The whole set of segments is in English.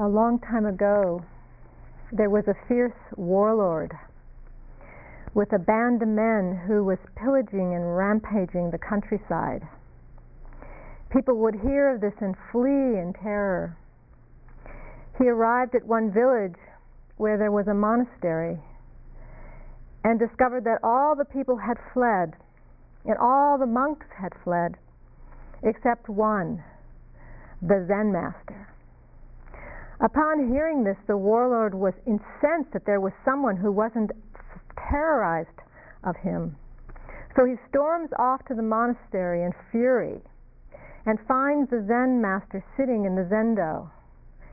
a long time ago, there was a fierce warlord with a band of men who was pillaging and rampaging the countryside. People would hear of this and flee in terror. He arrived at one village where there was a monastery and discovered that all the people had fled and all the monks had fled except one, the Zen master. Upon hearing this, the warlord was incensed that there was someone who wasn't terrorized of him. So he storms off to the monastery in fury and finds the Zen master sitting in the zendo.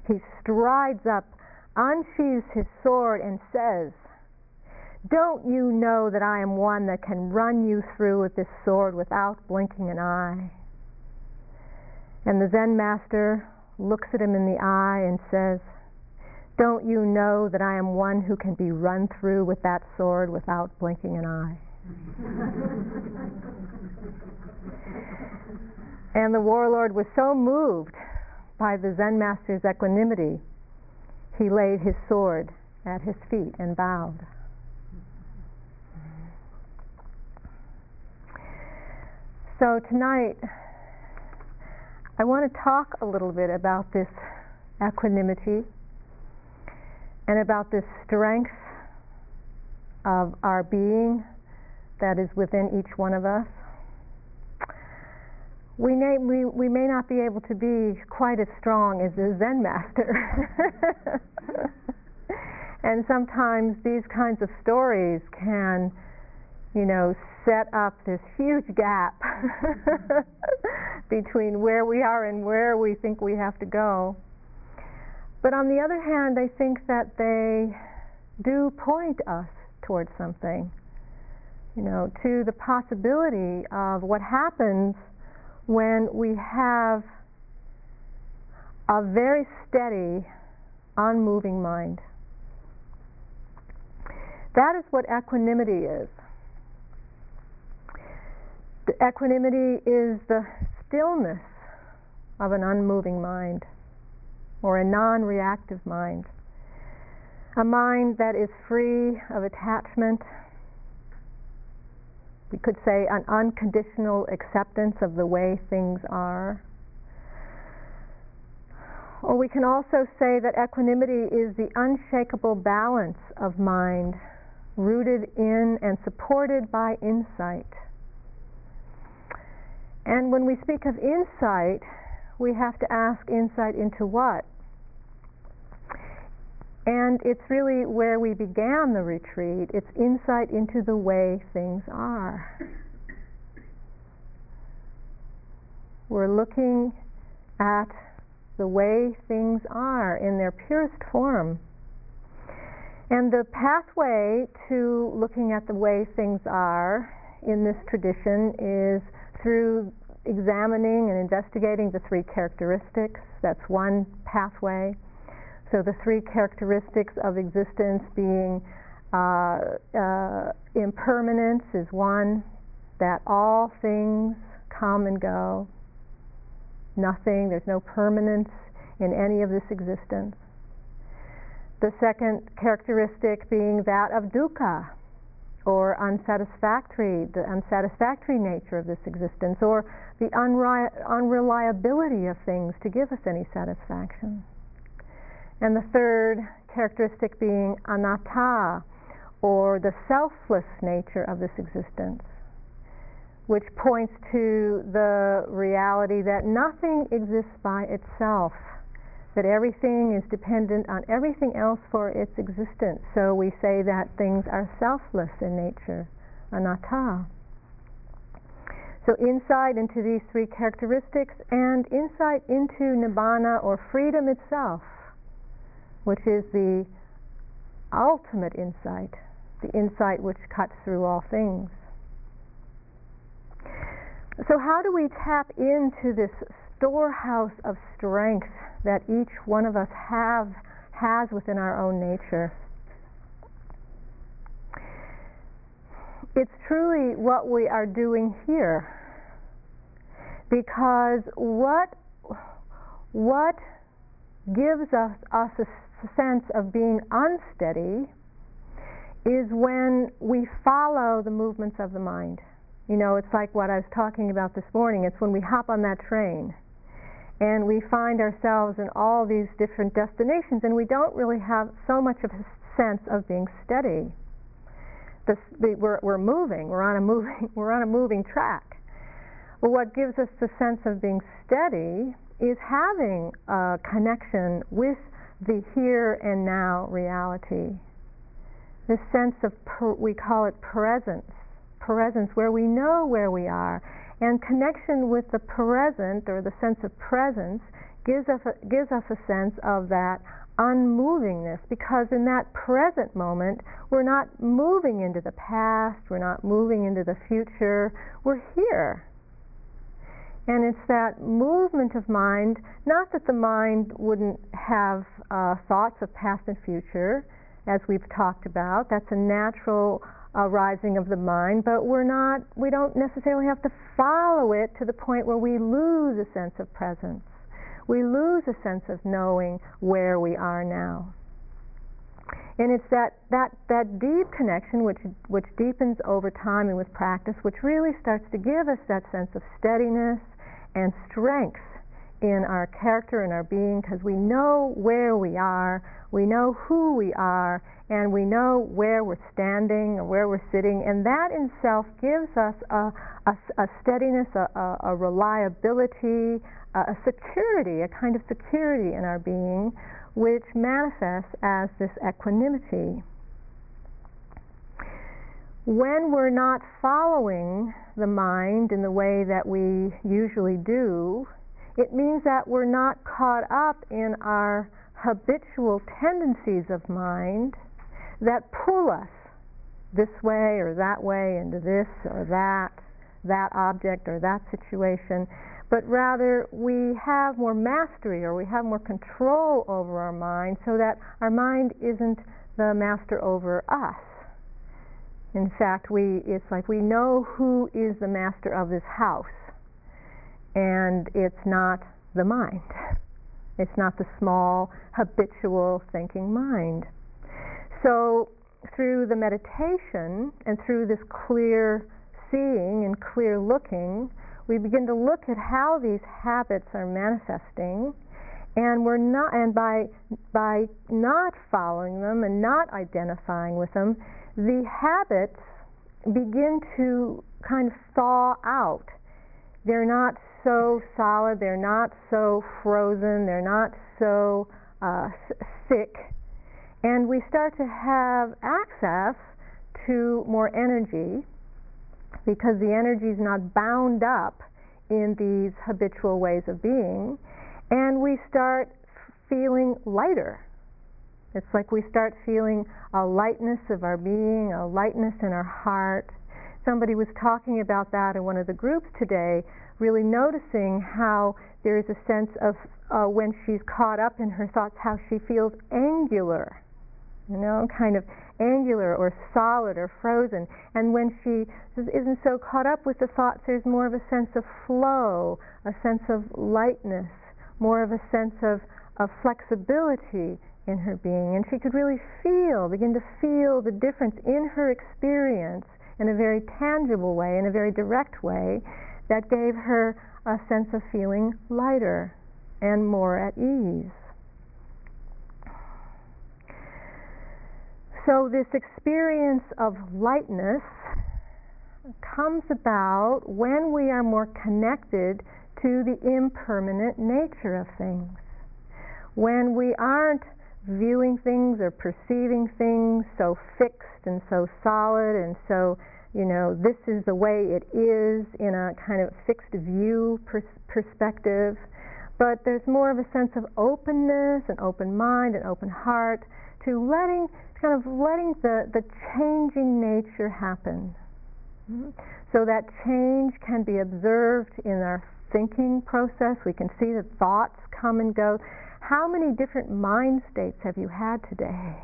He strides up, unsheathes his sword, and says, Don't you know that I am one that can run you through with this sword without blinking an eye? And the Zen master looks at him in the eye and says, Don't you know that I am one who can be run through with that sword without blinking an eye? and the warlord was so moved by the Zen master's equanimity, he laid his sword at his feet and bowed. So tonight, I want to talk a little bit about this equanimity and about this strength of our being that is within each one of us. We may, we, we may not be able to be quite as strong as the Zen master. and sometimes these kinds of stories can, you know, set up this huge gap between where we are and where we think we have to go. But on the other hand, I think that they do point us towards something, you know, to the possibility of what happens when we have a very steady, unmoving mind. That is what equanimity is. The equanimity is the stillness of an unmoving mind or a non reactive mind. A mind that is free of attachment. We could say an unconditional acceptance of the way things are. Or we can also say that equanimity is the unshakable balance of mind rooted in and supported by insight. And when we speak of insight, we have to ask insight into what? And it's really where we began the retreat. It's insight into the way things are. We're looking at the way things are in their purest form. And the pathway to looking at the way things are in this tradition is through examining and investigating the three characteristics. That's one pathway. So the three characteristics of existence being uh, uh, impermanence is one, that all things come and go, nothing, there's no permanence in any of this existence. The second characteristic being that of dukkha, or unsatisfactory, the unsatisfactory nature of this existence, or the unri- unreliability of things to give us any satisfaction. And the third characteristic being anatta, or the selfless nature of this existence, which points to the reality that nothing exists by itself that everything is dependent on everything else for its existence. So we say that things are selfless in nature, anatta. So insight into these three characteristics and insight into nibbana or freedom itself, which is the ultimate insight, the insight which cuts through all things. So, how do we tap into this storehouse of strength that each one of us have has within our own nature. It's truly what we are doing here. Because what what gives us, us a sense of being unsteady is when we follow the movements of the mind. You know, it's like what I was talking about this morning. It's when we hop on that train and we find ourselves in all these different destinations and we don't really have so much of a sense of being steady. The, the, we're, we're moving, we're on a moving, we're on a moving track. But what gives us the sense of being steady is having a connection with the here and now reality. This sense of, per, we call it presence, presence, where we know where we are. And connection with the present, or the sense of presence, gives us a, gives us a sense of that unmovingness because in that present moment we're not moving into the past, we're not moving into the future, we're here. And it's that movement of mind, not that the mind wouldn't have uh, thoughts of past and future, as we've talked about. That's a natural arising of the mind, but we're not, we don't necessarily have to follow it to the point where we lose a sense of presence. We lose a sense of knowing where we are now. And it's that, that, that deep connection which, which deepens over time and with practice, which really starts to give us that sense of steadiness and strength in our character and our being because we know where we are, we know who we are, and we know where we're standing or where we're sitting, and that in itself gives us a, a, a steadiness, a, a, reliability, a security, a kind of security in our being, which manifests as this equanimity. When we're not following the mind in the way that we usually do, it means that we're not caught up in our habitual tendencies of mind that pull us this way or that way into this or that, that object or that situation, but rather we have more mastery or we have more control over our mind so that our mind isn't the master over us. In fact, we, it's like we know who is the master of this house, and it's not the mind. It's not the small, habitual thinking mind. So, through the meditation and through this clear seeing and clear looking, we begin to look at how these habits are manifesting and we're not and by by not following them and not identifying with them the habits begin to kind of thaw out. They're not so solid, they're not so frozen, they're not so uh, thick, and we start to have access to more energy because the energy is not bound up in these habitual ways of being, and we start feeling lighter. It's like we start feeling a lightness of our being, a lightness in our heart. Somebody was talking about that in one of the groups today, really noticing how there is a sense of uh, when she's caught up in her thoughts, how she feels angular, you know, kind of angular or solid or frozen. And when she isn't so caught up with the thoughts, there's more of a sense of flow, a sense of lightness, more of a sense of, of flexibility in her being. And she could really feel, begin to feel the difference in her experience in a very tangible way, in a very direct way, that gave her a sense of feeling lighter and more at ease. So, this experience of lightness comes about when we are more connected to the impermanent nature of things. When we aren't viewing things or perceiving things so fixed and so solid and so you know this is the way it is in a kind of fixed view pers- perspective but there's more of a sense of openness an open mind an open heart to letting kind of letting the the changing nature happen mm-hmm. so that change can be observed in our thinking process we can see the thoughts come and go how many different mind states have you had today?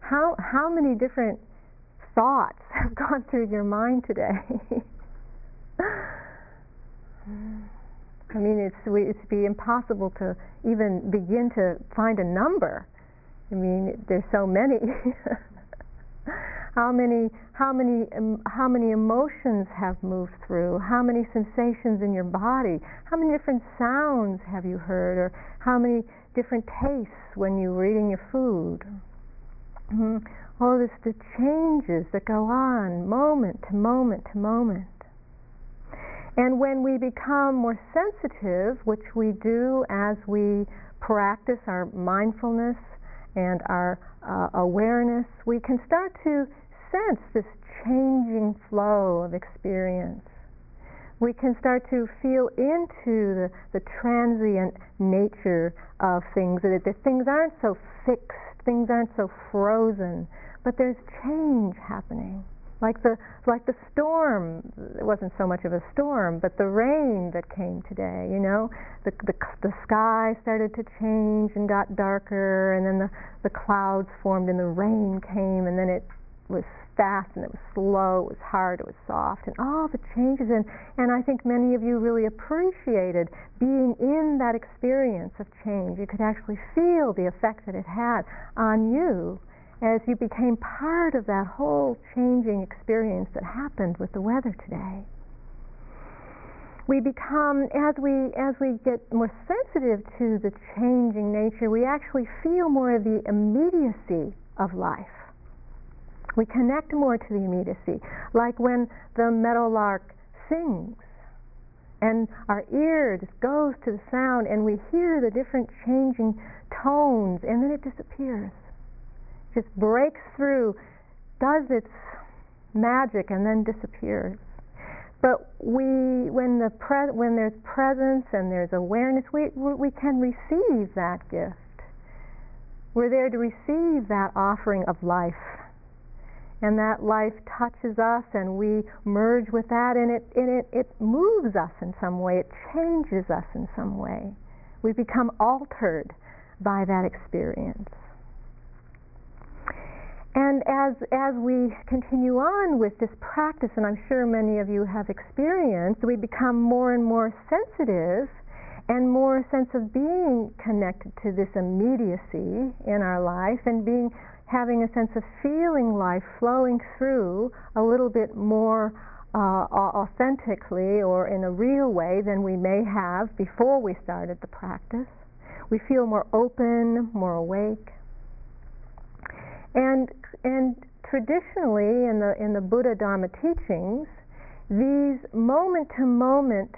How, how many different thoughts have gone through your mind today? I mean, it's it'd be impossible to even begin to find a number. I mean, there's so many. how many how many um, how many emotions have moved through? How many sensations in your body? How many different sounds have you heard? Or how many different tastes when you were eating your food? Mm-hmm. All this the changes that go on moment to moment to moment. And when we become more sensitive, which we do as we practice our mindfulness and our uh, awareness, we can start to sense this changing flow of experience. We can start to feel into the, the transient nature of things, that, that things aren't so fixed, things aren't so frozen, but there's change happening like the like the storm it wasn't so much of a storm but the rain that came today you know? The the, the sky started to change and got darker and then the the clouds formed and the rain came and then it was fast and it was slow it was hard it was soft and all the changes. And and I think many of you really appreciated being in that experience of change. You could actually feel the effect that it had on you as you became part of that whole changing experience that happened with the weather today. We become, as we, as we get more sensitive to the changing nature, we actually feel more of the immediacy of life. We connect more to the immediacy, like when the meadowlark sings and our ear just goes to the sound and we hear the different changing tones and then it disappears just breaks through, does its magic, and then disappears. But we, when, the pre- when there's presence and there's awareness, we, we can receive that gift. We're there to receive that offering of life. And that life touches us, and we merge with that, and it, and it, it moves us in some way, it changes us in some way. We become altered by that experience. And as, as we continue on with this practice, and I'm sure many of you have experienced, we become more and more sensitive and more sense of being connected to this immediacy in our life and being having a sense of feeling life flowing through a little bit more uh, authentically or in a real way than we may have before we started the practice. We feel more open, more awake. And and traditionally, in the in the Buddha Dharma teachings, these moment to moment,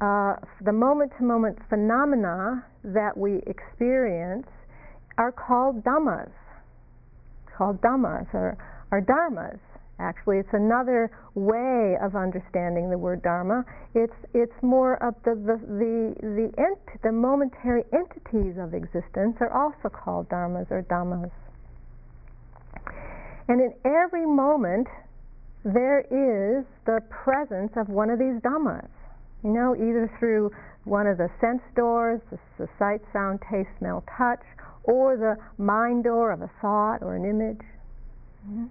the moment to moment phenomena that we experience are called dhammas, called dhammas or, or dharmas. Actually, it's another way of understanding the word dharma. It's it's more of the the the the, ent- the momentary entities of existence are also called dharmas or dhammas. And in every moment, there is the presence of one of these dhammas. You know, either through one of the sense doors, the, the sight, sound, taste, smell, touch, or the mind door of a thought or an image. Mm-hmm.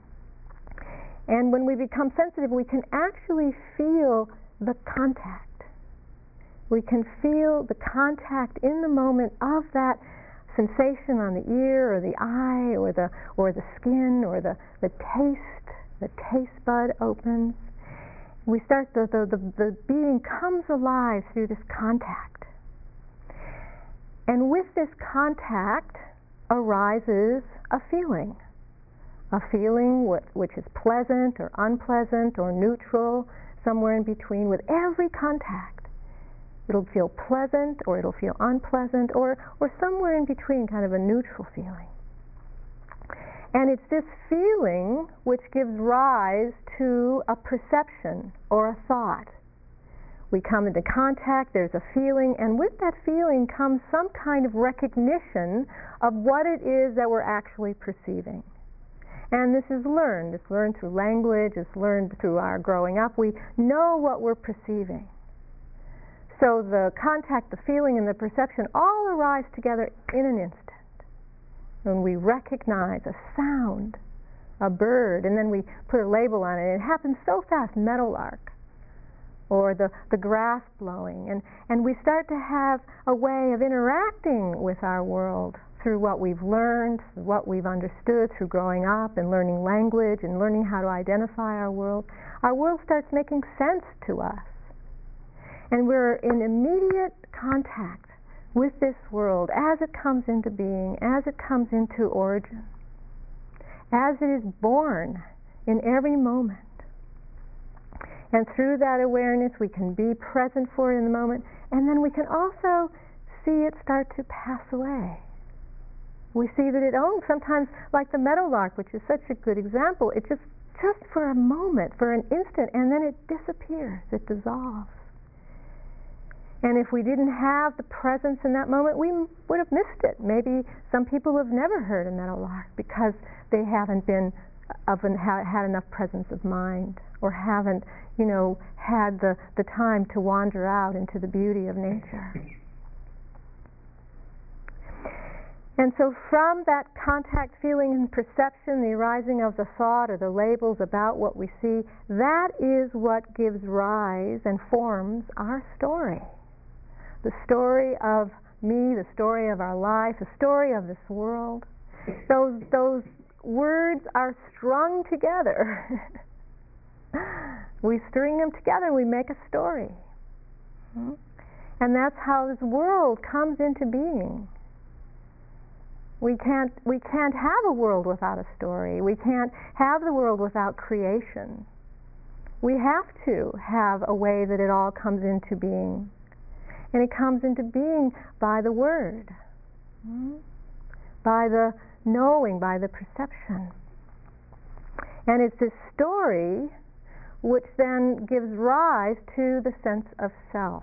And when we become sensitive, we can actually feel the contact. We can feel the contact in the moment of that sensation on the ear or the eye or the or the skin or the, the taste, the taste bud opens. We start the, the, the, the being comes alive through this contact. And with this contact arises a feeling. A feeling which is pleasant or unpleasant or neutral, somewhere in between with every contact. It'll feel pleasant or it'll feel unpleasant or, or somewhere in between, kind of a neutral feeling. And it's this feeling which gives rise to a perception or a thought. We come into contact, there's a feeling, and with that feeling comes some kind of recognition of what it is that we're actually perceiving. And this is learned. It's learned through language, it's learned through our growing up. We know what we're perceiving. So the contact, the feeling, and the perception all arise together in an instant. When we recognize a sound, a bird, and then we put a label on it, it happens so fast, meadowlark. or the, the grass blowing. And, and we start to have a way of interacting with our world through what we've learned, what we've understood through growing up and learning language and learning how to identify our world. Our world starts making sense to us. And we're in immediate contact with this world as it comes into being, as it comes into origin, as it is born in every moment. And through that awareness, we can be present for it in the moment, and then we can also see it start to pass away. We see that it owns sometimes, like the meadowlark, which is such a good example. It just, just for a moment, for an instant, and then it disappears. It dissolves. And if we didn't have the presence in that moment, we would have missed it. Maybe some people have never heard a meadowlark because they haven't been uh, of an, had enough presence of mind or haven't, you know, had the, the time to wander out into the beauty of nature. And so, from that contact feeling and perception, the arising of the thought or the labels about what we see, that is what gives rise and forms our story. The story of me, the story of our life, the story of this world. Those, those words are strung together. we string them together and we make a story. Hmm? And that's how this world comes into being. We can't, we can't have a world without a story. We can't have the world without creation. We have to have a way that it all comes into being. And it comes into being by the word, hmm? by the knowing, by the perception. And it's this story which then gives rise to the sense of self,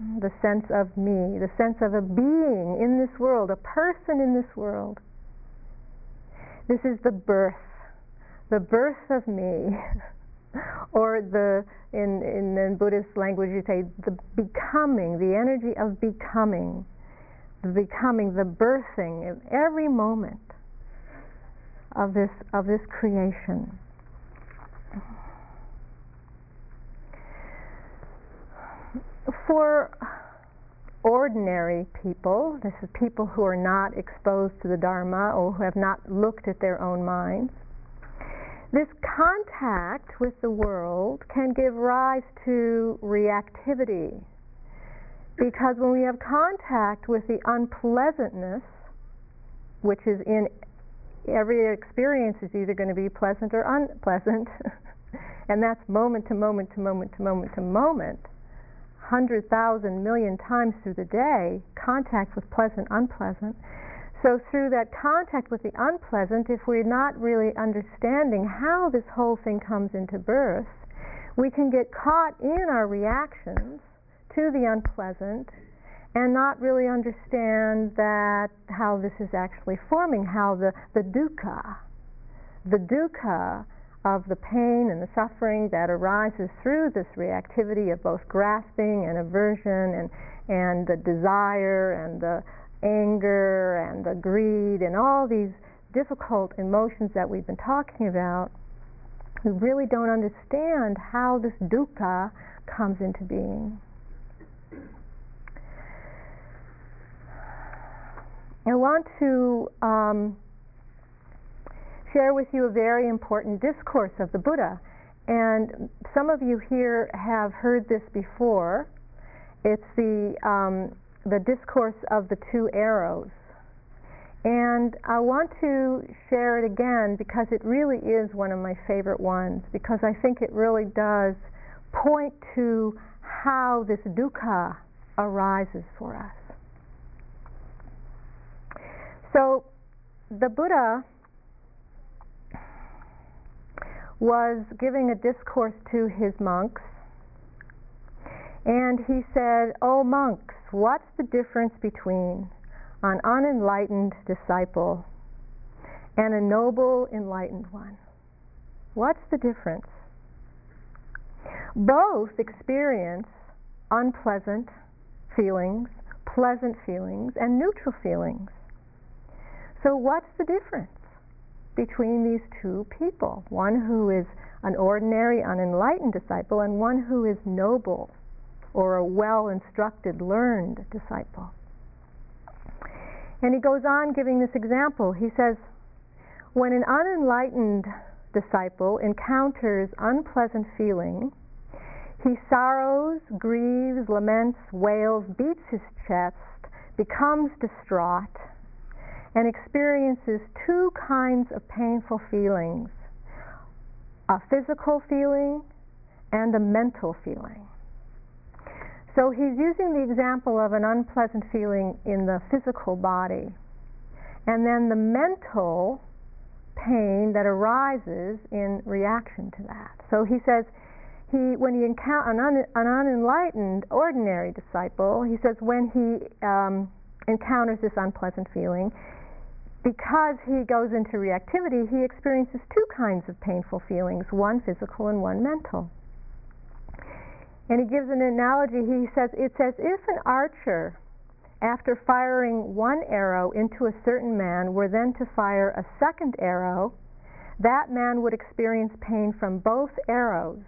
the sense of me, the sense of a being in this world, a person in this world. This is the birth, the birth of me. or the in in the Buddhist language you say the becoming, the energy of becoming the becoming, the birthing in every moment of this of this creation. For ordinary people, this is people who are not exposed to the Dharma or who have not looked at their own minds, this contact with the world can give rise to reactivity because when we have contact with the unpleasantness, which is in every experience is either going to be pleasant or unpleasant, and that's moment to moment to moment to moment to moment, hundred thousand million times through the day, contact with pleasant, unpleasant. So through that contact with the unpleasant, if we're not really understanding how this whole thing comes into birth, we can get caught in our reactions to the unpleasant and not really understand that how this is actually forming, how the, the dukkha, the dukkha of the pain and the suffering that arises through this reactivity of both grasping and aversion and, and the desire and the anger and the greed and all these difficult emotions that we've been talking about, we really don't understand how this dukkha comes into being. I want to um, share with you a very important discourse of the Buddha. And some of you here have heard this before. It's the, um, the discourse of the two arrows. And I want to share it again because it really is one of my favorite ones, because I think it really does point to how this dukkha arises for us. So the Buddha was giving a discourse to his monks, and he said, "O oh, monks, what's the difference between an unenlightened disciple and a noble enlightened one? What's the difference? Both experience unpleasant feelings, pleasant feelings, and neutral feelings. So, what's the difference between these two people? One who is an ordinary, unenlightened disciple, and one who is noble or a well instructed, learned disciple. And he goes on giving this example. He says, When an unenlightened disciple encounters unpleasant feeling, he sorrows, grieves, laments, wails, beats his chest, becomes distraught, and experiences two kinds of painful feelings a physical feeling and a mental feeling. So he's using the example of an unpleasant feeling in the physical body, and then the mental pain that arises in reaction to that. So he says, he when he encounters an, un, an unenlightened ordinary disciple, he says when he um, encounters this unpleasant feeling, because he goes into reactivity, he experiences two kinds of painful feelings one physical and one mental. And he gives an analogy. He says, It's as if an archer, after firing one arrow into a certain man, were then to fire a second arrow. That man would experience pain from both arrows.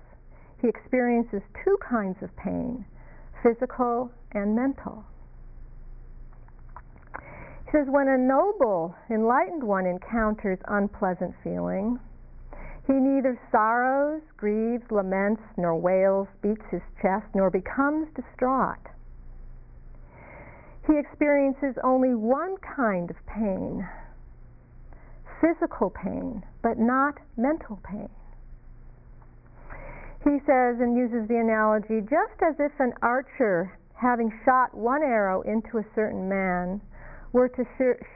He experiences two kinds of pain physical and mental. He says, when a noble, enlightened one encounters unpleasant feeling, he neither sorrows, grieves, laments, nor wails, beats his chest, nor becomes distraught. He experiences only one kind of pain physical pain, but not mental pain. He says and uses the analogy just as if an archer, having shot one arrow into a certain man, were to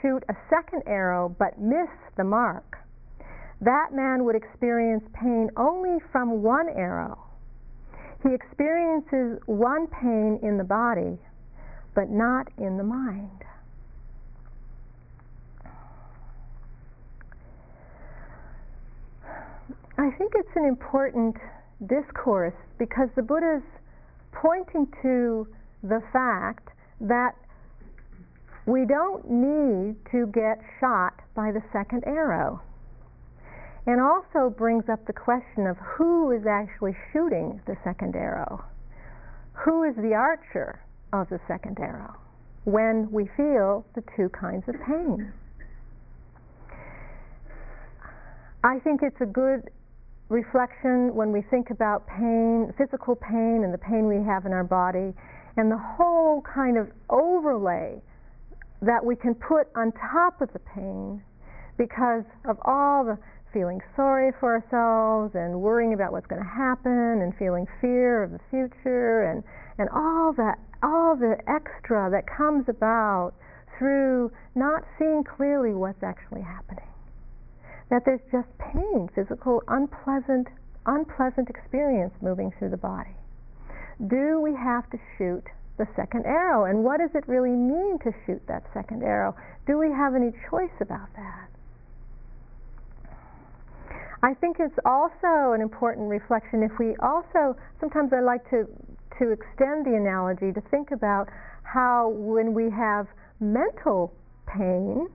shoot a second arrow but miss the mark, that man would experience pain only from one arrow. He experiences one pain in the body, but not in the mind. I think it's an important discourse because the Buddha is pointing to the fact that we don't need to get shot by the second arrow. And also brings up the question of who is actually shooting the second arrow. Who is the archer of the second arrow when we feel the two kinds of pain? I think it's a good reflection when we think about pain, physical pain, and the pain we have in our body, and the whole kind of overlay that we can put on top of the pain because of all the feeling sorry for ourselves and worrying about what's going to happen and feeling fear of the future and, and all that all the extra that comes about through not seeing clearly what's actually happening. That there's just pain, physical, unpleasant, unpleasant experience moving through the body. Do we have to shoot the second arrow. And what does it really mean to shoot that second arrow? Do we have any choice about that? I think it's also an important reflection if we also, sometimes I like to, to extend the analogy to think about how when we have mental pain,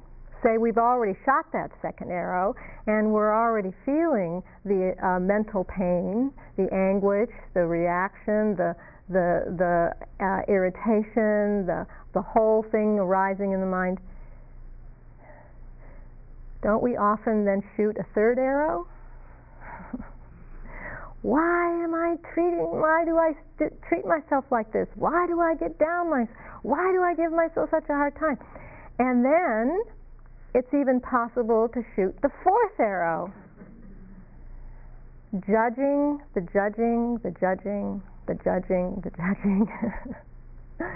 say we've already shot that second arrow and we're already feeling the uh, mental pain, the anguish, the reaction, the the the uh, irritation, the the whole thing arising in the mind. Don't we often then shoot a third arrow? why am I treating? Why do I st- treat myself like this? Why do I get down my? Why do I give myself such a hard time? And then it's even possible to shoot the fourth arrow. Judging, the judging, the judging, the judging, the judging.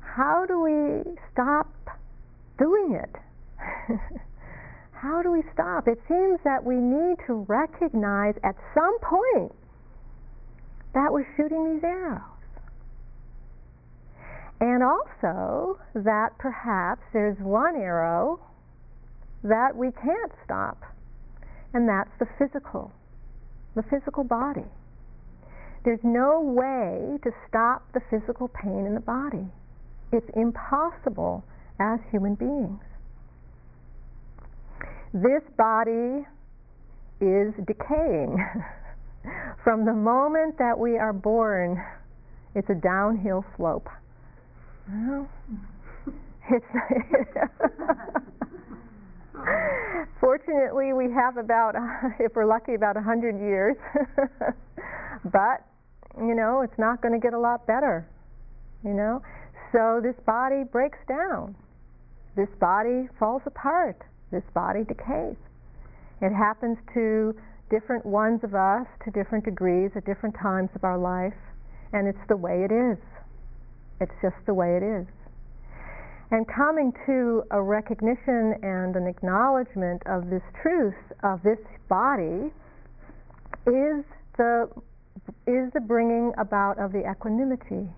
How do we stop doing it? How do we stop? It seems that we need to recognize at some point that we're shooting these arrows. And also that perhaps there's one arrow that we can't stop, and that's the physical, the physical body. There's no way to stop the physical pain in the body. It's impossible as human beings. This body is decaying. From the moment that we are born, it's a downhill slope. Well, it's fortunately we have about, if we're lucky, about a hundred years. but you know, it's not going to get a lot better. You know, so this body breaks down. This body falls apart. This body decays. It happens to different ones of us to different degrees at different times of our life, and it's the way it is. It's just the way it is. And coming to a recognition and an acknowledgement of this truth of this body is the is the bringing about of the equanimity,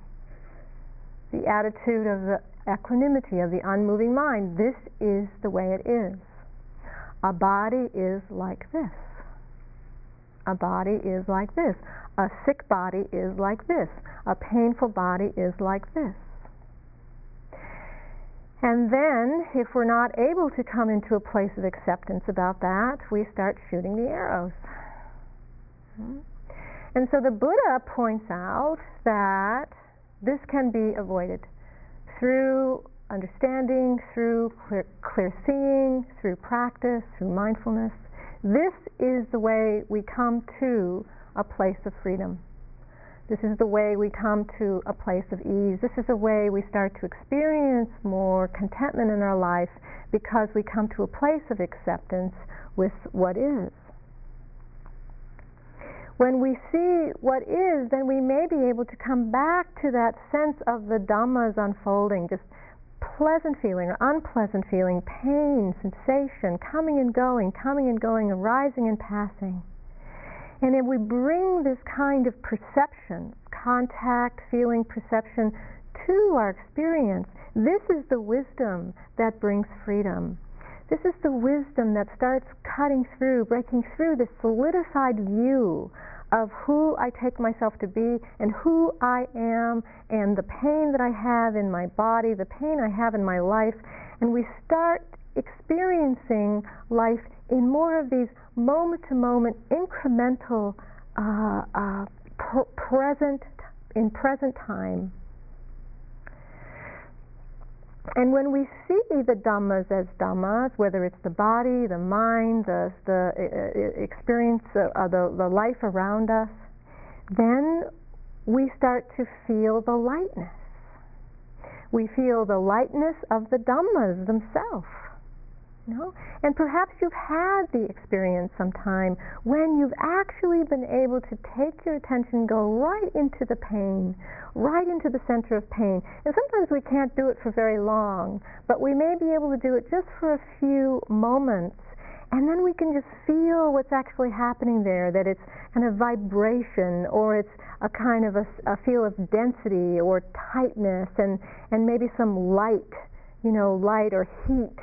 the attitude of the equanimity of the unmoving mind. This is the way it is. A body is like this. A body is like this. A sick body is like this. A painful body is like this. And then, if we're not able to come into a place of acceptance about that, we start shooting the arrows. Hmm? And so the Buddha points out that this can be avoided through understanding, through clear, clear seeing, through practice, through mindfulness. This is the way we come to a place of freedom. This is the way we come to a place of ease. This is the way we start to experience more contentment in our life because we come to a place of acceptance with what is. When we see what is, then we may be able to come back to that sense of the Dhammas unfolding, just pleasant feeling or unpleasant feeling, pain, sensation, coming and going, coming and going, arising and passing. And if we bring this kind of perception, contact, feeling, perception to our experience, this is the wisdom that brings freedom. This is the wisdom that starts cutting through, breaking through the solidified view of who I take myself to be and who I am and the pain that I have in my body, the pain I have in my life, and we start experiencing life in more of these moment to moment, incremental, uh, uh, pr- present, in present time and when we see the dhammas as dhammas, whether it's the body, the mind, the, the uh, experience, uh, the, the life around us, then we start to feel the lightness. We feel the lightness of the dhammas themselves. Know? And perhaps you've had the experience sometime when you've actually been able to take your attention, go right into the pain, right into the center of pain. And sometimes we can't do it for very long, but we may be able to do it just for a few moments. And then we can just feel what's actually happening there, that it's kind of vibration or it's a kind of a, a feel of density or tightness and, and maybe some light, you know, light or heat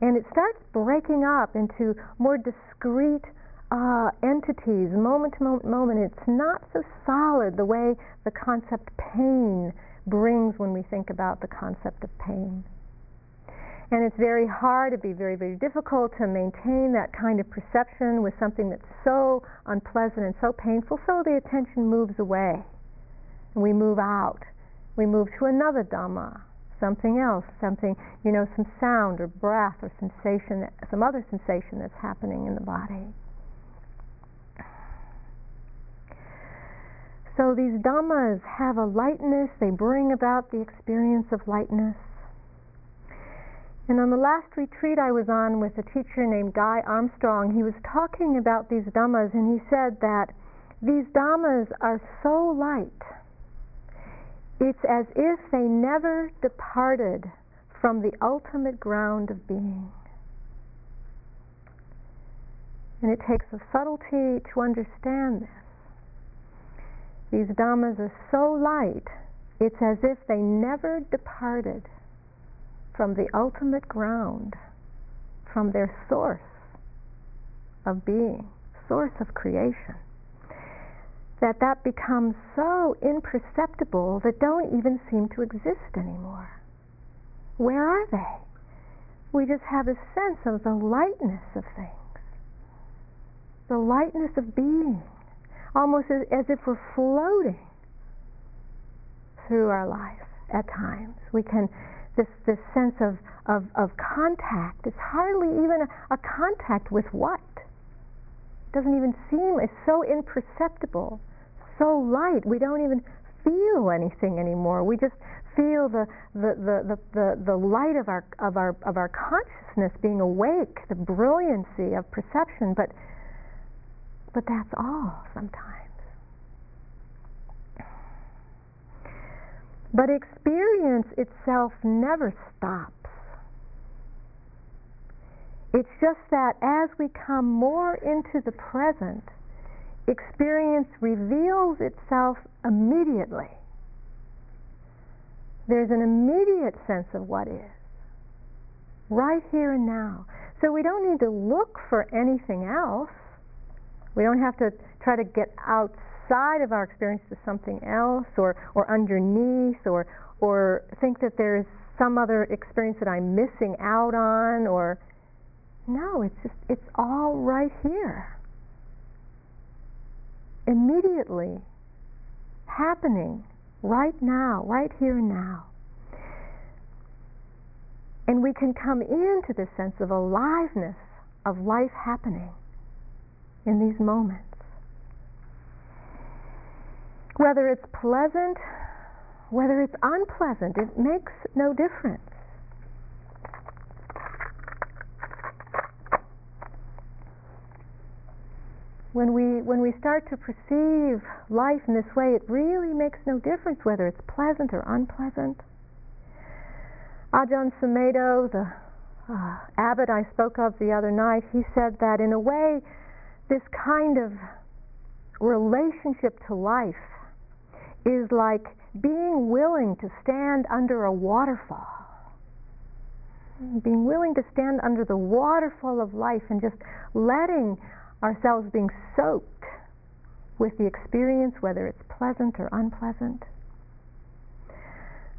and it starts breaking up into more discrete uh, entities, moment to moment, moment. It's not so solid the way the concept pain brings when we think about the concept of pain. And it's very hard, it'd be very, very difficult to maintain that kind of perception with something that's so unpleasant and so painful, so the attention moves away. And we move out. We move to another Dhamma, something else, something, you know, some sound or breath or sensation, some other sensation that's happening in the body. So these dhammas have a lightness, they bring about the experience of lightness. And on the last retreat I was on with a teacher named Guy Armstrong, he was talking about these dhammas and he said that these dhammas are so light it's as if they never departed from the ultimate ground of being. And it takes a subtlety to understand this. These dhammas are so light, it's as if they never departed from the ultimate ground, from their source of being, source of creation that that becomes so imperceptible that don't even seem to exist anymore. Where are they? We just have a sense of the lightness of things. the lightness of being, almost as, as if we're floating through our life at times. We can, this, this sense of, of, of contact, it's hardly even a, a contact with what? Doesn't even seem, it's so imperceptible, so light, we don't even feel anything anymore. We just feel the, the, the, the, the, the light of our, of, our, of our consciousness being awake, the brilliancy of perception, but, but that's all sometimes. But experience itself never stops. It's just that as we come more into the present, experience reveals itself immediately. There's an immediate sense of what is, right here and now. So we don't need to look for anything else. We don't have to try to get outside of our experience to something else or, or underneath or, or think that there's some other experience that I'm missing out on or no, it's just it's all right here. Immediately happening right now, right here and now. And we can come into this sense of aliveness of life happening in these moments whether it's pleasant, whether it's unpleasant, it makes no difference. When we, when we start to perceive life in this way, it really makes no difference whether it's pleasant or unpleasant. Ajahn Sumedho, the uh, abbot I spoke of the other night, he said that in a way, this kind of relationship to life is like being willing to stand under a waterfall. Being willing to stand under the waterfall of life and just letting ourselves being soaked with the experience, whether it's pleasant or unpleasant.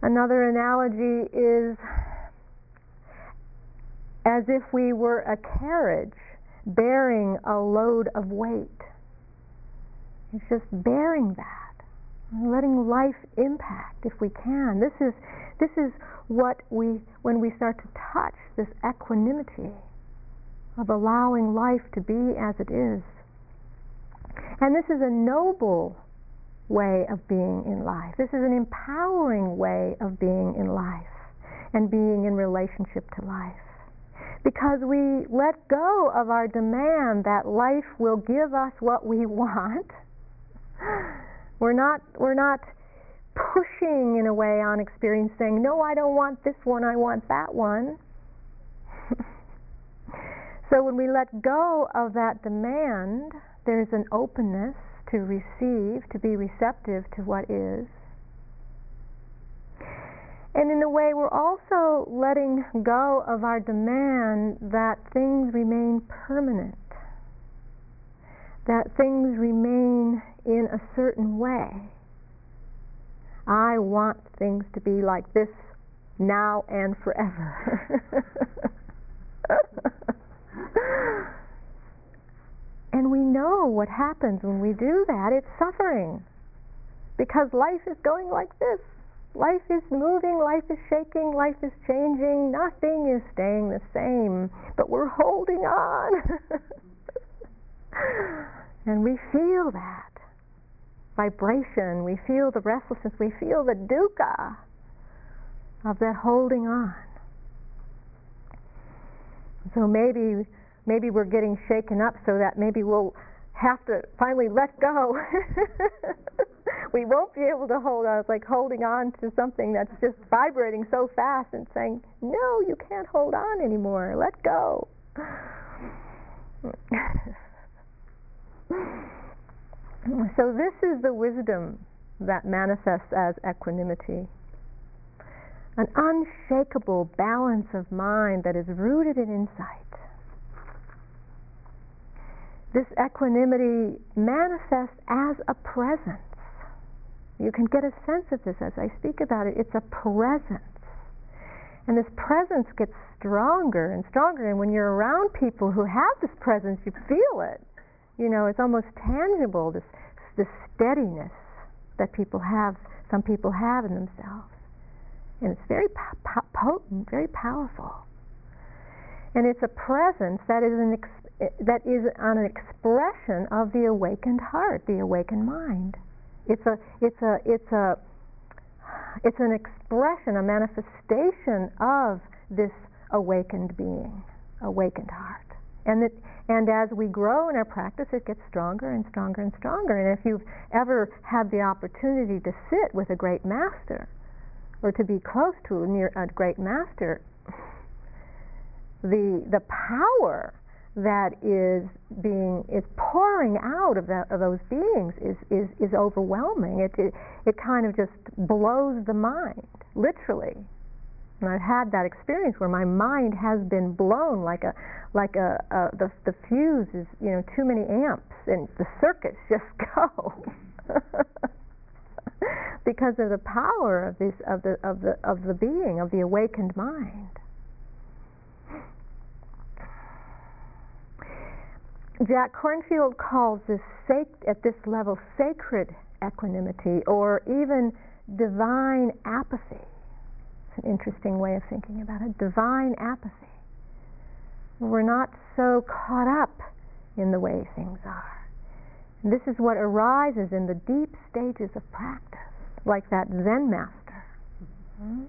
Another analogy is as if we were a carriage bearing a load of weight. It's just bearing that letting life impact if we can. This is this is what we when we start to touch this equanimity of allowing life to be as it is. And this is a noble way of being in life. This is an empowering way of being in life and being in relationship to life. Because we let go of our demand that life will give us what we want we're not we're not pushing in a way on experience saying, No, I don't want this one, I want that one. So when we let go of that demand, there's an openness to receive, to be receptive to what is. And in a way, we're also letting go of our demand that things remain permanent, that things remain in a certain way. I want things to be like this now and forever. and we know what happens when we do that it's suffering. Because life is going like this. Life is moving, life is shaking, life is changing, nothing is staying the same, but we're holding on. and we feel that vibration, we feel the restlessness, we feel the dukkha of that holding on. So maybe maybe we're getting shaken up so that maybe we'll have to finally let go. we won't be able to hold on. It's like holding on to something that's just vibrating so fast and saying, No, you can't hold on anymore. Let go. So, this is the wisdom that manifests as equanimity an unshakable balance of mind that is rooted in insight. This equanimity manifests as a presence. You can get a sense of this as I speak about it. It's a presence. And this presence gets stronger and stronger. And when you're around people who have this presence, you feel it You know, it's almost tangible, this, this steadiness that people have, some people have in themselves. And it's very po- po- potent, very powerful. And it's a presence that is an ex- that is an expression of the awakened heart, the awakened mind. It's a it's a it's a it's an expression, a manifestation of this awakened being, awakened heart. And that and as we grow in our practice, it gets stronger and stronger and stronger. And if you've ever had the opportunity to sit with a great master, or to be close to a, near, a great master, the the power that is being is pouring out of, that, of those beings is, is, is overwhelming. It, it it kind of just blows the mind, literally. And I've had that experience where my mind has been blown like a like a, a the the fuse is you know too many amps and the circuits just go because of the power of this of the of the of the being of the awakened mind. Jack Kornfield calls this sac- at this level sacred equanimity or even divine apathy It's an interesting way of thinking about it. Divine apathy. We're not so caught up in the way things are. And this is what arises in the deep stages of practice, like that Zen master. Mm-hmm.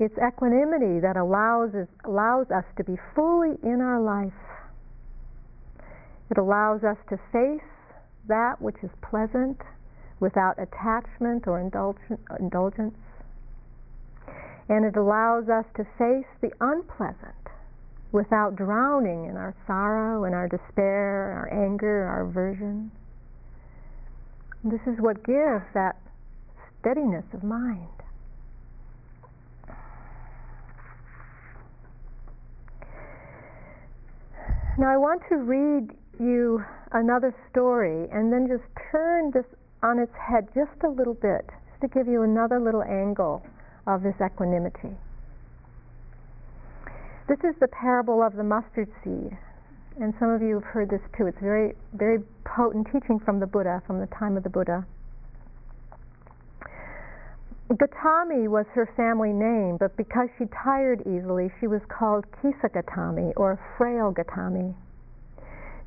It's equanimity that allows us, allows us to be fully in our life. It allows us to face that which is pleasant without attachment or indulgence. And it allows us to face the unpleasant without drowning in our sorrow and our despair, our anger, our aversion. This is what gives that steadiness of mind. Now, I want to read you another story and then just turn this on its head just a little bit, just to give you another little angle of this equanimity. This is the parable of the mustard seed. And some of you have heard this too. It's very, very potent teaching from the Buddha, from the time of the Buddha. Gautami was her family name, but because she tired easily, she was called Kisa Gautami, or Frail Gotami.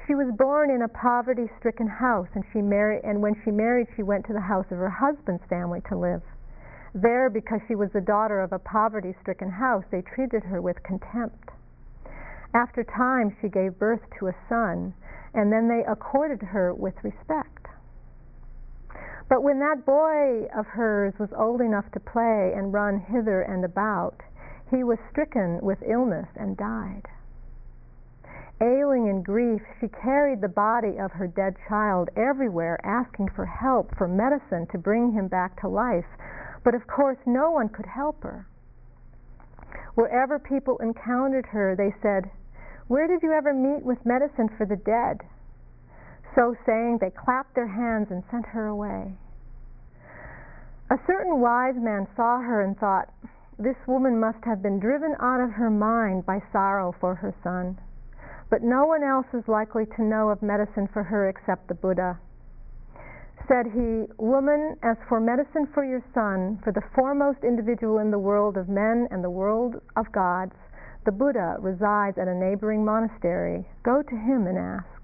She was born in a poverty-stricken house, and she married. And when she married, she went to the house of her husband's family to live. There, because she was the daughter of a poverty-stricken house, they treated her with contempt. After time, she gave birth to a son, and then they accorded her with respect. But when that boy of hers was old enough to play and run hither and about, he was stricken with illness and died. Ailing in grief, she carried the body of her dead child everywhere, asking for help, for medicine to bring him back to life. But of course, no one could help her. Wherever people encountered her, they said, Where did you ever meet with medicine for the dead? So saying, they clapped their hands and sent her away. A certain wise man saw her and thought, This woman must have been driven out of her mind by sorrow for her son but no one else is likely to know of medicine for her except the Buddha. Said he, Woman, as for medicine for your son, for the foremost individual in the world of men and the world of gods, the Buddha resides at a neighboring monastery. Go to him and ask.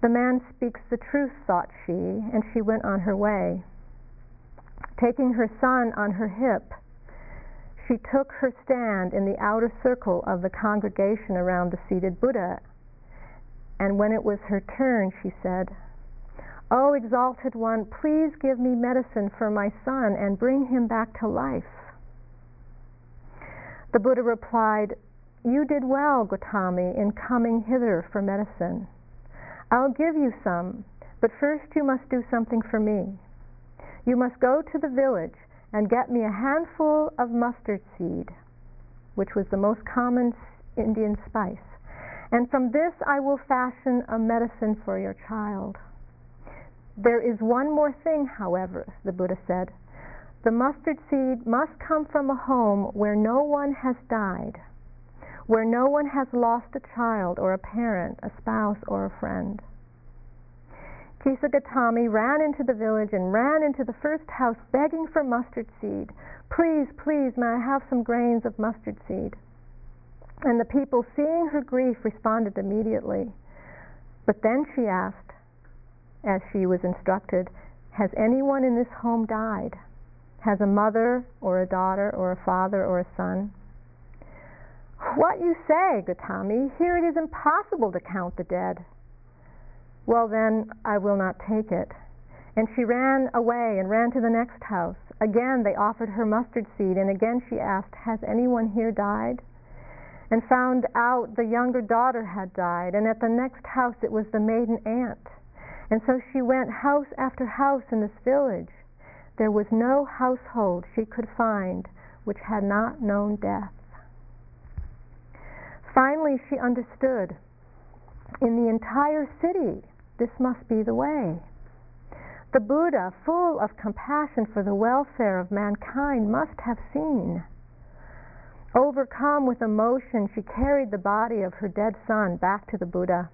The man speaks the truth, thought she, and she went on her way. Taking her son on her hip, she took her stand in the outer circle of the congregation around the seated Buddha. And when it was her turn, she said, O exalted one, please give me medicine for my son and bring him back to life. The Buddha replied, You did well, Gautami, in coming hither for medicine. I'll give you some, but first you must do something for me. You must go to the village and get me a handful of mustard seed, which was the most common Indian spice. And from this I will fashion a medicine for your child. There is one more thing, however, the Buddha said. The mustard seed must come from a home where no one has died, where no one has lost a child or a parent, a spouse or a friend. Kisa Gotami ran into the village and ran into the first house begging for mustard seed. Please, please, may I have some grains of mustard seed? And the people, seeing her grief, responded immediately. But then she asked, as she was instructed, Has anyone in this home died? Has a mother or a daughter or a father or a son? What you say, Gotami? Here it is impossible to count the dead. Well, then I will not take it. And she ran away and ran to the next house. Again they offered her mustard seed, and again she asked, Has anyone here died? And found out the younger daughter had died, and at the next house it was the maiden aunt. And so she went house after house in this village. There was no household she could find which had not known death. Finally, she understood. In the entire city, this must be the way. The Buddha, full of compassion for the welfare of mankind, must have seen. Overcome with emotion, she carried the body of her dead son back to the Buddha.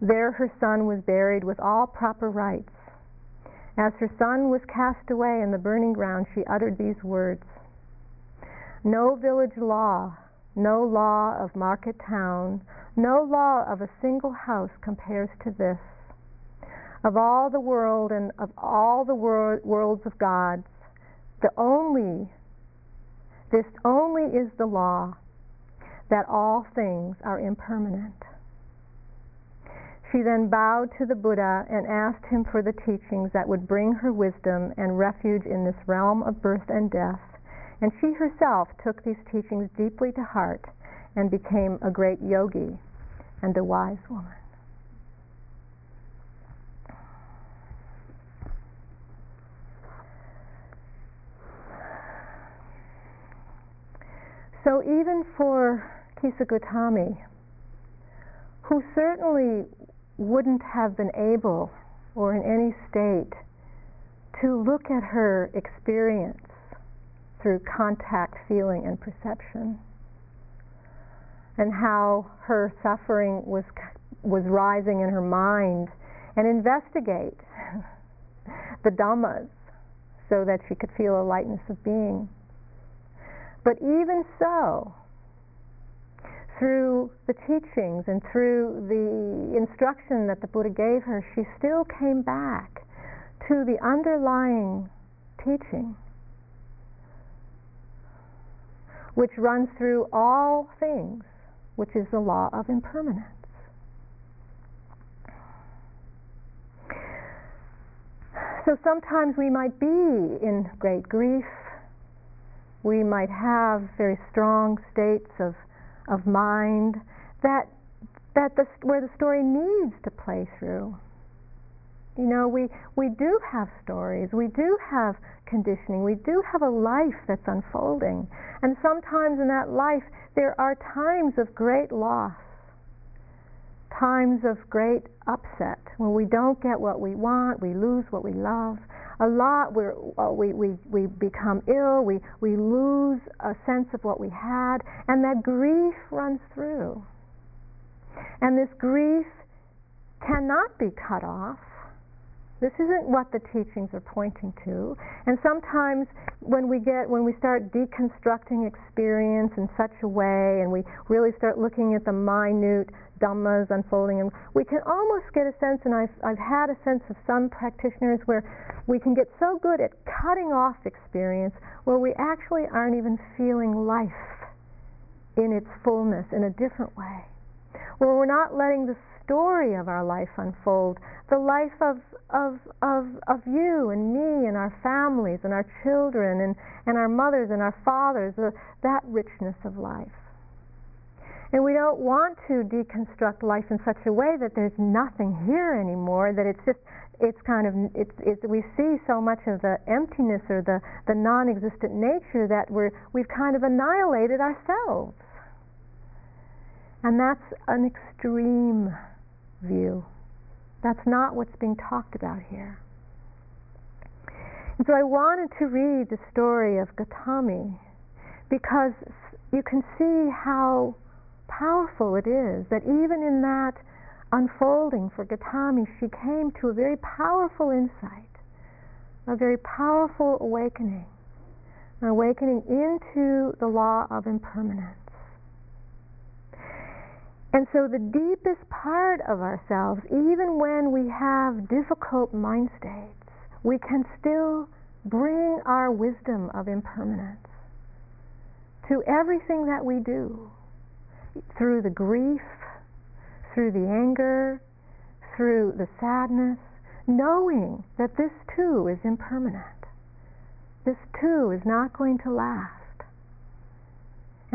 There her son was buried with all proper rites. As her son was cast away in the burning ground, she uttered these words No village law, no law of market town, no law of a single house compares to this. Of all the world and of all the wor- worlds of gods, the only, this only is the law that all things are impermanent. She then bowed to the Buddha and asked him for the teachings that would bring her wisdom and refuge in this realm of birth and death, and she herself took these teachings deeply to heart and became a great yogi and a wise woman. So even for Kisa Gotami, who certainly wouldn't have been able or in any state to look at her experience through contact, feeling, and perception, and how her suffering was was rising in her mind. And investigate the dhammas so that she could feel a lightness of being. But even so, through the teachings and through the instruction that the Buddha gave her, she still came back to the underlying teaching, which runs through all things which is the law of impermanence. So sometimes we might be in great grief, we might have very strong states of, of mind that, that the, where the story needs to play through. You know, we, we do have stories, we do have conditioning, we do have a life that's unfolding. And sometimes in that life, there are times of great loss, times of great upset when we don't get what we want, we lose what we love. A lot where uh, we, we, we become ill, we, we lose a sense of what we had, and that grief runs through. And this grief cannot be cut off this isn't what the teachings are pointing to. And sometimes when we get when we start deconstructing experience in such a way and we really start looking at the minute dhammas unfolding and we can almost get a sense and I've I've had a sense of some practitioners where we can get so good at cutting off experience where we actually aren't even feeling life in its fullness in a different way. Where we're not letting the story of our life unfold, the life of, of, of, of you and me and our families and our children and, and our mothers and our fathers, the, that richness of life. And we don't want to deconstruct life in such a way that there's nothing here anymore, that it's just, it's kind of, it's, it's, we see so much of the emptiness or the, the non existent nature that we're, we've kind of annihilated ourselves. And that's an extreme view. That's not what's being talked about here. And so I wanted to read the story of Gautami because you can see how powerful it is that even in that unfolding for Gautami, she came to a very powerful insight, a very powerful awakening, an awakening into the law of impermanence. And so the deepest part of ourselves, even when we have difficult mind states, we can still bring our wisdom of impermanence to everything that we do through the grief, through the anger, through the sadness, knowing that this too is impermanent. This too is not going to last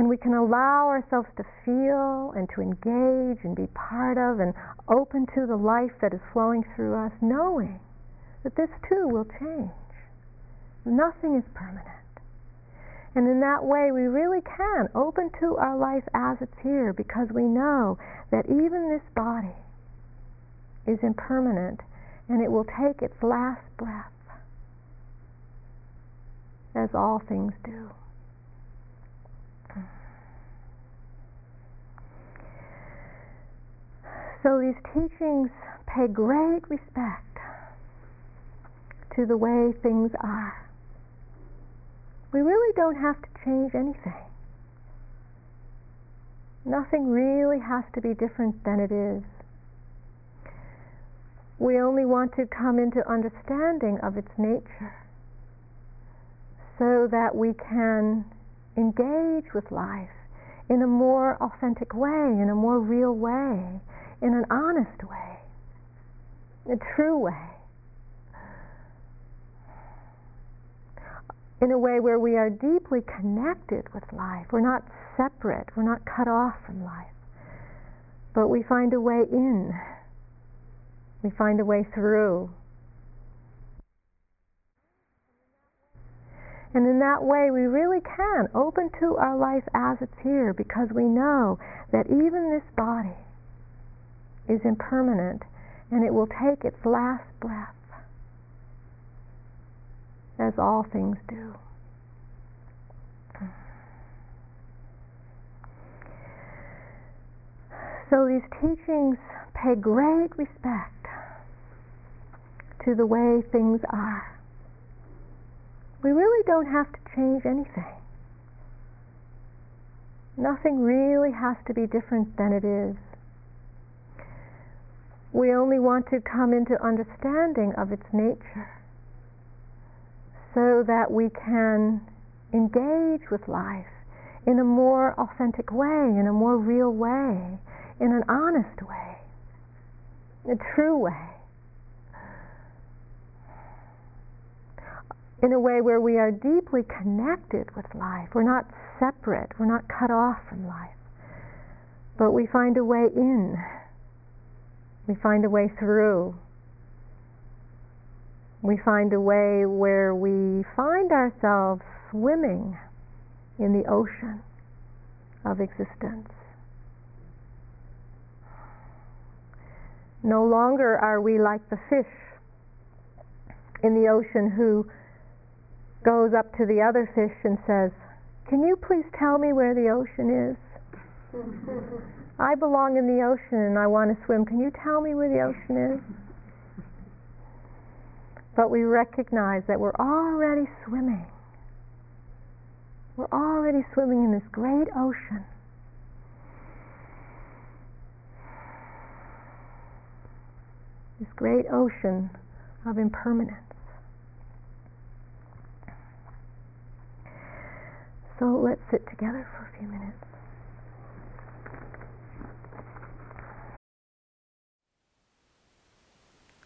and we can allow ourselves to feel and to engage and be part of and open to the life that is flowing through us, knowing that this too will change. Nothing is permanent. And in that way, we really can open to our life as it's here because we know that even this body is impermanent and it will take its last breath, as all things do. So these teachings pay great respect to the way things are. We really don't have to change anything. Nothing really has to be different than it is. We only want to come into understanding of its nature so that we can engage with life in a more authentic way, in a more real way, in an honest way, a true way, in a way where we are deeply connected with life. We're not separate, we're not cut off from life, but we find a way in, we find a way through. And in that way, we really can open to our life as it's here because we know that even this body, is impermanent and it will take its last breath, as all things do. So these teachings pay great respect to the way things are. We really don't have to change anything. Nothing really has to be different than it is we only want to come into understanding of its nature so that we can engage with life in a more authentic way, in a more real way, in an honest way, a true way. In a way where we are deeply connected with life. We're not separate, we're not cut off from life, but we find a way in we find a way through. We find a way where we find ourselves swimming in the ocean of existence. No longer are we like the fish in the ocean who goes up to the other fish and says, Can you please tell me where the ocean is? I belong in the ocean and I want to swim. Can you tell me where the ocean is? But we recognize that we're already swimming. We're already swimming in this great ocean. This great ocean of impermanence. So let's sit together for a few minutes.